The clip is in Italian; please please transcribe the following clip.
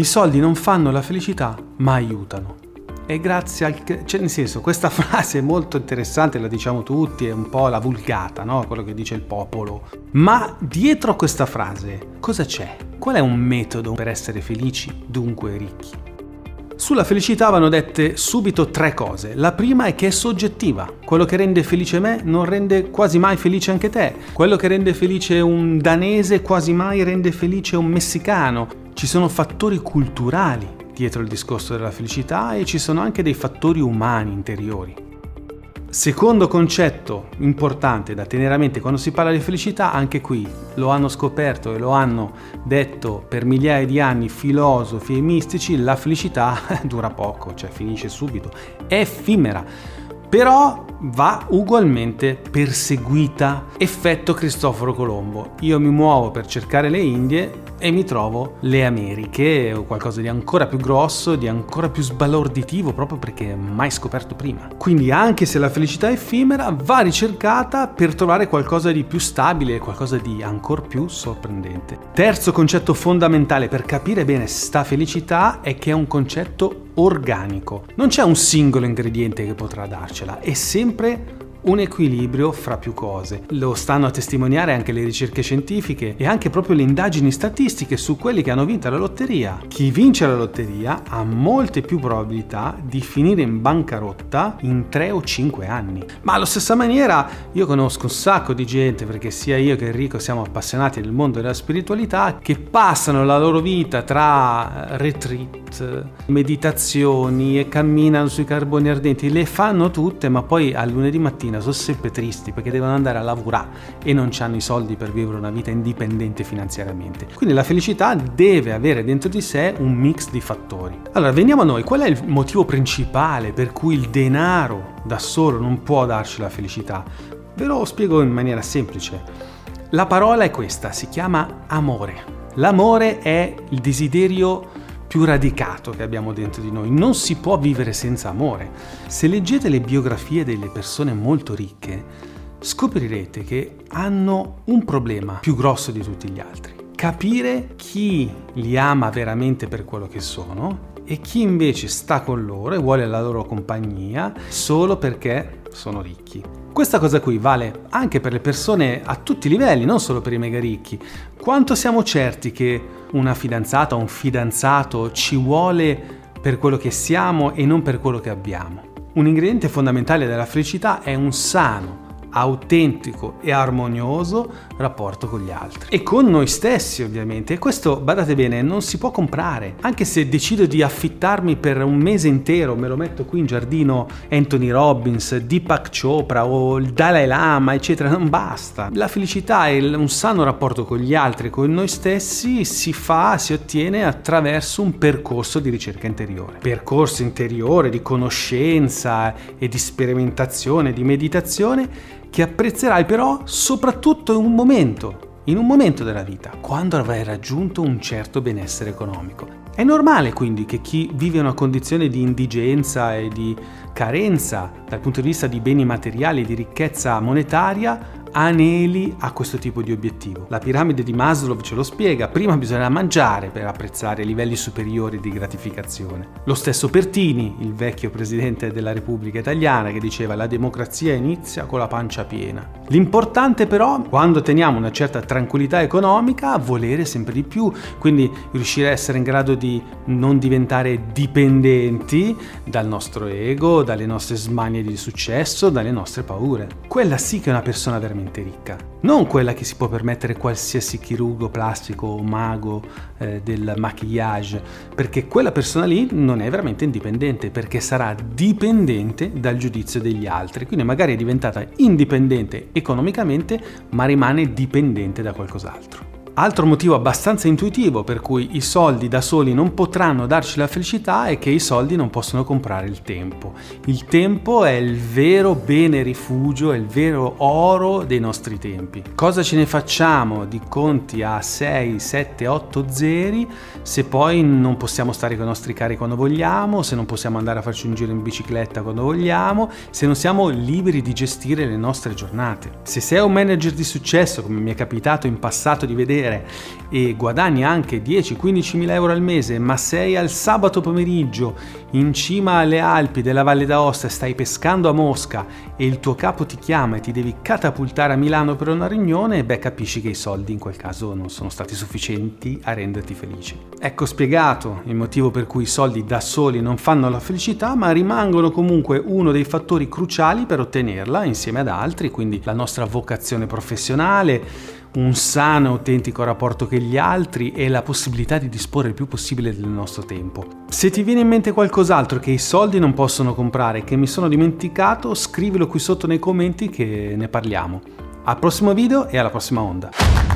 I soldi non fanno la felicità, ma aiutano. E grazie al... cioè nel senso, questa frase è molto interessante, la diciamo tutti, è un po' la vulgata, no? Quello che dice il popolo. Ma dietro a questa frase cosa c'è? Qual è un metodo per essere felici, dunque ricchi? Sulla felicità vanno dette subito tre cose. La prima è che è soggettiva. Quello che rende felice me non rende quasi mai felice anche te. Quello che rende felice un danese quasi mai rende felice un messicano. Ci sono fattori culturali dietro il discorso della felicità e ci sono anche dei fattori umani interiori. Secondo concetto importante da tenere a mente quando si parla di felicità, anche qui lo hanno scoperto e lo hanno detto per migliaia di anni filosofi e mistici, la felicità dura poco, cioè finisce subito, è effimera però va ugualmente perseguita. Effetto Cristoforo Colombo. Io mi muovo per cercare le Indie e mi trovo le Americhe o qualcosa di ancora più grosso, di ancora più sbalorditivo proprio perché mai scoperto prima. Quindi anche se la felicità è effimera, va ricercata per trovare qualcosa di più stabile, qualcosa di ancora più sorprendente. Terzo concetto fondamentale per capire bene sta felicità è che è un concetto organico. Non c'è un singolo ingrediente che potrà darcela, è sempre un equilibrio fra più cose. Lo stanno a testimoniare anche le ricerche scientifiche e anche proprio le indagini statistiche su quelli che hanno vinto la lotteria. Chi vince la lotteria ha molte più probabilità di finire in bancarotta in 3 o 5 anni. Ma allo stessa maniera io conosco un sacco di gente, perché sia io che Enrico siamo appassionati del mondo della spiritualità, che passano la loro vita tra retreat, meditazioni e camminano sui carboni ardenti, le fanno tutte, ma poi al lunedì mattina mattina sono sempre tristi perché devono andare a lavorare e non hanno i soldi per vivere una vita indipendente finanziariamente. Quindi la felicità deve avere dentro di sé un mix di fattori. Allora, veniamo a noi, qual è il motivo principale per cui il denaro da solo non può darci la felicità? Ve lo spiego in maniera semplice. La parola è questa, si chiama amore. L'amore è il desiderio più radicato che abbiamo dentro di noi. Non si può vivere senza amore. Se leggete le biografie delle persone molto ricche, scoprirete che hanno un problema più grosso di tutti gli altri. Capire chi li ama veramente per quello che sono e chi invece sta con loro e vuole la loro compagnia solo perché sono ricchi. Questa cosa qui vale anche per le persone a tutti i livelli, non solo per i mega ricchi. Quanto siamo certi che una fidanzata o un fidanzato ci vuole per quello che siamo e non per quello che abbiamo? Un ingrediente fondamentale della felicità è un sano, autentico e armonioso rapporto con gli altri. E con noi stessi ovviamente. E questo badate bene non si può comprare. Anche se decido di affittarmi per un mese intero me lo metto qui in giardino Anthony Robbins Deepak Chopra o il Dalai Lama eccetera non basta. La felicità e un sano rapporto con gli altri con noi stessi si fa si ottiene attraverso un percorso di ricerca interiore. Percorso interiore di conoscenza e di sperimentazione di meditazione che apprezzerai però soprattutto in un momento, in un momento della vita, quando avrai raggiunto un certo benessere economico. È normale quindi che chi vive una condizione di indigenza e di carenza dal punto di vista di beni materiali e di ricchezza monetaria aneli a questo tipo di obiettivo. La piramide di Maslow ce lo spiega, prima bisogna mangiare per apprezzare livelli superiori di gratificazione. Lo stesso Pertini, il vecchio presidente della Repubblica Italiana, che diceva la democrazia inizia con la pancia piena. L'importante però, quando teniamo una certa tranquillità economica, volere sempre di più, quindi riuscire a essere in grado di non diventare dipendenti dal nostro ego, dalle nostre smanie di successo, dalle nostre paure. Quella sì che è una persona veramente veramente ricca. Non quella che si può permettere qualsiasi chirurgo plastico o mago eh, del maquillage, perché quella persona lì non è veramente indipendente, perché sarà dipendente dal giudizio degli altri. Quindi magari è diventata indipendente economicamente, ma rimane dipendente da qualcos'altro. Altro motivo abbastanza intuitivo per cui i soldi da soli non potranno darci la felicità è che i soldi non possono comprare il tempo. Il tempo è il vero bene rifugio, è il vero oro dei nostri tempi. Cosa ce ne facciamo di conti a 6, 7, 8 zeri se poi non possiamo stare con i nostri cari quando vogliamo, se non possiamo andare a farci un giro in bicicletta quando vogliamo, se non siamo liberi di gestire le nostre giornate? Se sei un manager di successo, come mi è capitato in passato di vedere, vedere e guadagni anche 10-15 mila euro al mese, ma sei al sabato pomeriggio in cima alle Alpi della Valle d'Aosta e stai pescando a Mosca e il tuo capo ti chiama e ti devi catapultare a Milano per una riunione, beh capisci che i soldi in quel caso non sono stati sufficienti a renderti felice. Ecco spiegato il motivo per cui i soldi da soli non fanno la felicità, ma rimangono comunque uno dei fattori cruciali per ottenerla insieme ad altri, quindi la nostra vocazione professionale, un sano e autentico rapporto con gli altri e la possibilità di disporre il più possibile del nostro tempo. Se ti viene in mente qualcos'altro che i soldi non possono comprare, che mi sono dimenticato, scrivilo qui sotto nei commenti che ne parliamo. Al prossimo video e alla prossima onda.